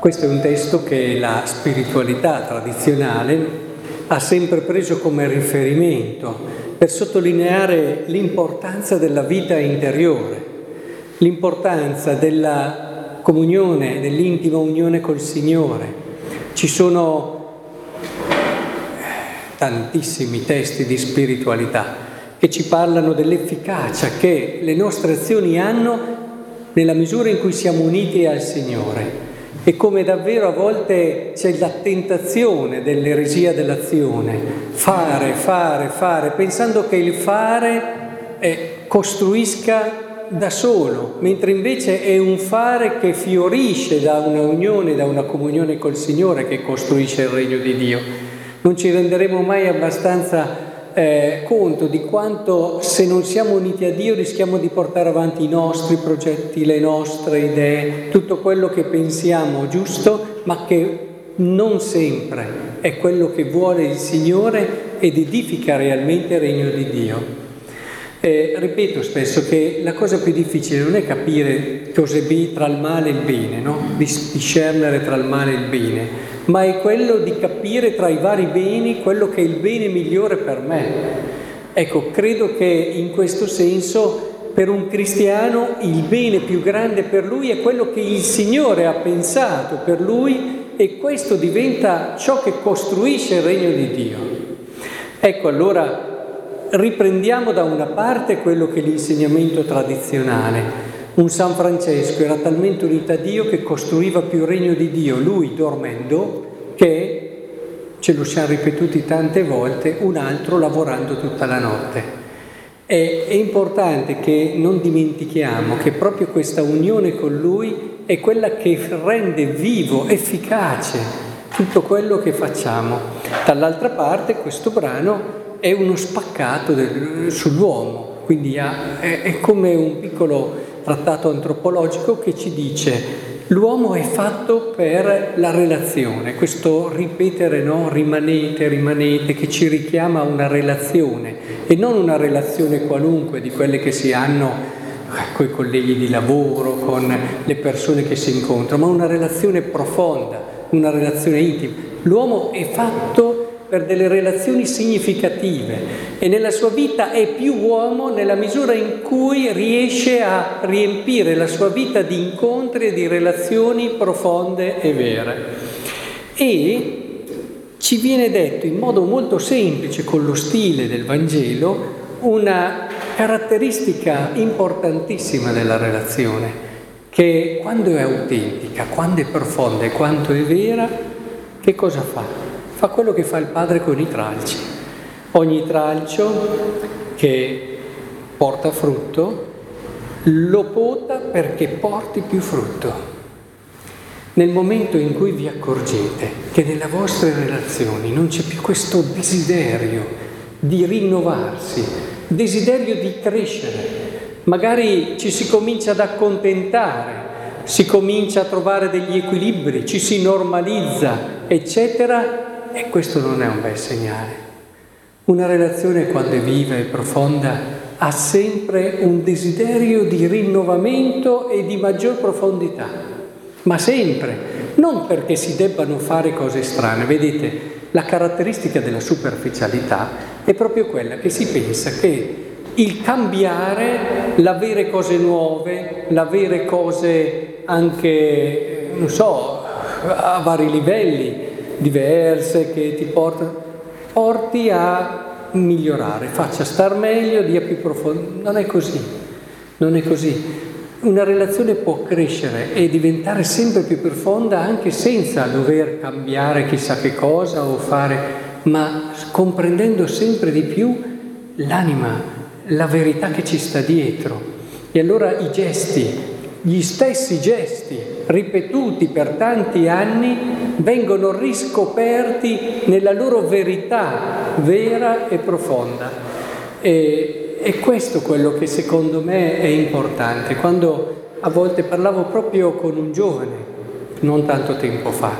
questo è un testo che la spiritualità tradizionale ha sempre preso come riferimento per sottolineare l'importanza della vita interiore, l'importanza della comunione, dell'intima unione col Signore. Ci sono tantissimi testi di spiritualità che ci parlano dell'efficacia che le nostre azioni hanno nella misura in cui siamo uniti al Signore e come davvero a volte c'è la tentazione dell'eresia dell'azione, fare, fare, fare, pensando che il fare eh, costruisca da solo, mentre invece è un fare che fiorisce da una unione, da una comunione col Signore che costruisce il regno di Dio. Non ci renderemo mai abbastanza eh, conto di quanto se non siamo uniti a Dio rischiamo di portare avanti i nostri progetti, le nostre idee, tutto quello che pensiamo giusto, ma che non sempre è quello che vuole il Signore ed edifica realmente il regno di Dio. Eh, ripeto spesso che la cosa più difficile non è capire cos'è tra il male e il bene, no? discernere tra il male e il bene, ma è quello di capire tra i vari beni quello che è il bene migliore per me. Ecco, credo che in questo senso per un cristiano il bene più grande per lui è quello che il Signore ha pensato per lui e questo diventa ciò che costruisce il regno di Dio. Ecco allora riprendiamo da una parte quello che è l'insegnamento tradizionale. Un San Francesco era talmente unito a Dio che costruiva più il regno di Dio, lui dormendo, che, ce lo siamo ripetuti tante volte, un altro lavorando tutta la notte. È, è importante che non dimentichiamo che proprio questa unione con lui è quella che rende vivo, efficace tutto quello che facciamo. Dall'altra parte questo brano è uno spaccato del, sull'uomo, quindi ha, è, è come un piccolo trattato antropologico che ci dice L'uomo è fatto per la relazione, questo ripetere no, rimanete, rimanete, che ci richiama a una relazione e non una relazione qualunque di quelle che si hanno eh, con i colleghi di lavoro, con le persone che si incontrano, ma una relazione profonda, una relazione intima. L'uomo è fatto per delle relazioni significative e nella sua vita è più uomo nella misura in cui riesce a riempire la sua vita di incontri e di relazioni profonde e vere. E ci viene detto in modo molto semplice, con lo stile del Vangelo, una caratteristica importantissima della relazione, che quando è autentica, quando è profonda e quanto è vera, che cosa fa? Fa quello che fa il padre con i tralci. Ogni tralcio che porta frutto lo pota perché porti più frutto. Nel momento in cui vi accorgete che nelle vostre relazioni non c'è più questo desiderio di rinnovarsi, desiderio di crescere, magari ci si comincia ad accontentare, si comincia a trovare degli equilibri, ci si normalizza, eccetera, e questo non è un bel segnale. Una relazione quando è viva e profonda ha sempre un desiderio di rinnovamento e di maggior profondità, ma sempre, non perché si debbano fare cose strane. Vedete, la caratteristica della superficialità è proprio quella che si pensa che il cambiare, l'avere cose nuove, l'avere cose anche, non so, a vari livelli, diverse che ti portano, porti a migliorare, faccia star meglio, dia più profondo. Non è così, non è così. Una relazione può crescere e diventare sempre più profonda anche senza dover cambiare chissà che cosa o fare, ma comprendendo sempre di più l'anima, la verità che ci sta dietro. E allora i gesti, gli stessi gesti ripetuti per tanti anni, vengono riscoperti nella loro verità vera e profonda. E, e questo quello che secondo me è importante. Quando a volte parlavo proprio con un giovane, non tanto tempo fa,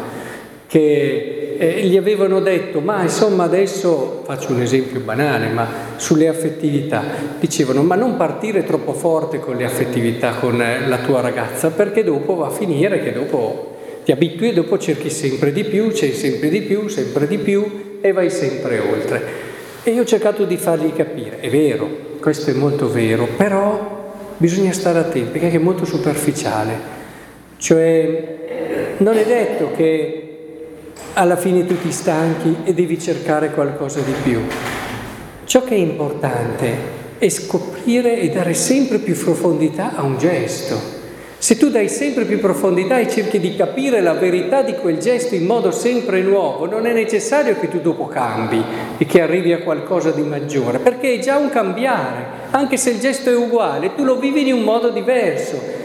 che eh, gli avevano detto, ma insomma adesso, faccio un esempio banale, ma sulle affettività, dicevano, ma non partire troppo forte con le affettività con la tua ragazza, perché dopo va a finire che dopo ti ti abitui e dopo cerchi sempre di più, c'è sempre di più, sempre di più e vai sempre oltre. E io ho cercato di fargli capire, è vero, questo è molto vero, però bisogna stare attenti perché è molto superficiale. Cioè, non è detto che alla fine tu ti stanchi e devi cercare qualcosa di più. Ciò che è importante è scoprire e dare sempre più profondità a un gesto. Se tu dai sempre più profondità e cerchi di capire la verità di quel gesto in modo sempre nuovo, non è necessario che tu dopo cambi e che arrivi a qualcosa di maggiore, perché è già un cambiare, anche se il gesto è uguale, tu lo vivi in un modo diverso.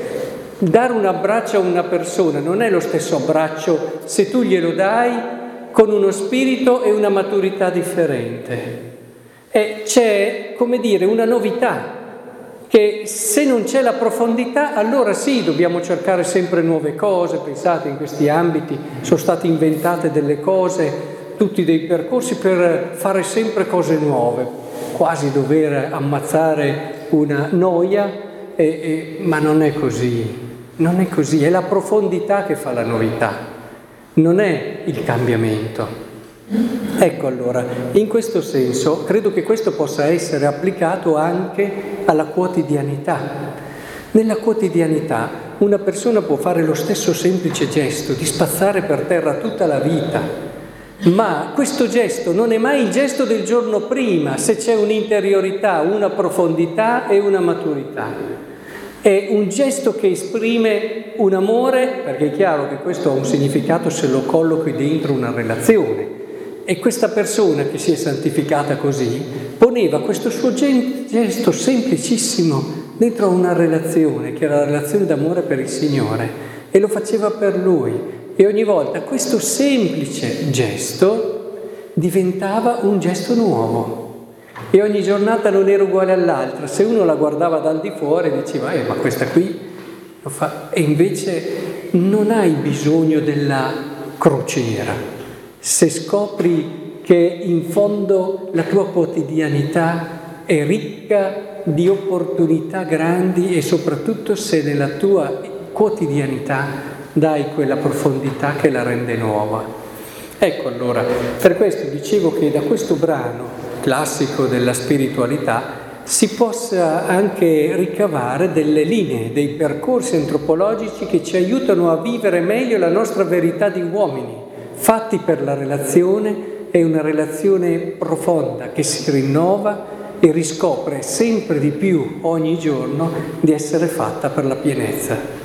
Dare un abbraccio a una persona non è lo stesso abbraccio se tu glielo dai con uno spirito e una maturità differente. E c'è, come dire, una novità che se non c'è la profondità, allora sì, dobbiamo cercare sempre nuove cose. Pensate, in questi ambiti sono state inventate delle cose, tutti dei percorsi per fare sempre cose nuove, quasi dover ammazzare una noia, e, e, ma non è così, non è così, è la profondità che fa la novità, non è il cambiamento. Ecco allora, in questo senso credo che questo possa essere applicato anche alla quotidianità. Nella quotidianità una persona può fare lo stesso semplice gesto di spazzare per terra tutta la vita, ma questo gesto non è mai il gesto del giorno prima se c'è un'interiorità, una profondità e una maturità. È un gesto che esprime un amore, perché è chiaro che questo ha un significato se lo colloqui dentro una relazione e questa persona che si è santificata così poneva questo suo gesto semplicissimo dentro una relazione, che era la relazione d'amore per il Signore, e lo faceva per Lui. E ogni volta questo semplice gesto diventava un gesto nuovo. E ogni giornata non era uguale all'altra. Se uno la guardava dal di fuori diceva, eh, ma questa qui lo fa. E invece non hai bisogno della crociera se scopri che in fondo la tua quotidianità è ricca di opportunità grandi e soprattutto se nella tua quotidianità dai quella profondità che la rende nuova. Ecco allora, per questo dicevo che da questo brano classico della spiritualità si possa anche ricavare delle linee, dei percorsi antropologici che ci aiutano a vivere meglio la nostra verità di uomini fatti per la relazione è una relazione profonda che si rinnova e riscopre sempre di più ogni giorno di essere fatta per la pienezza.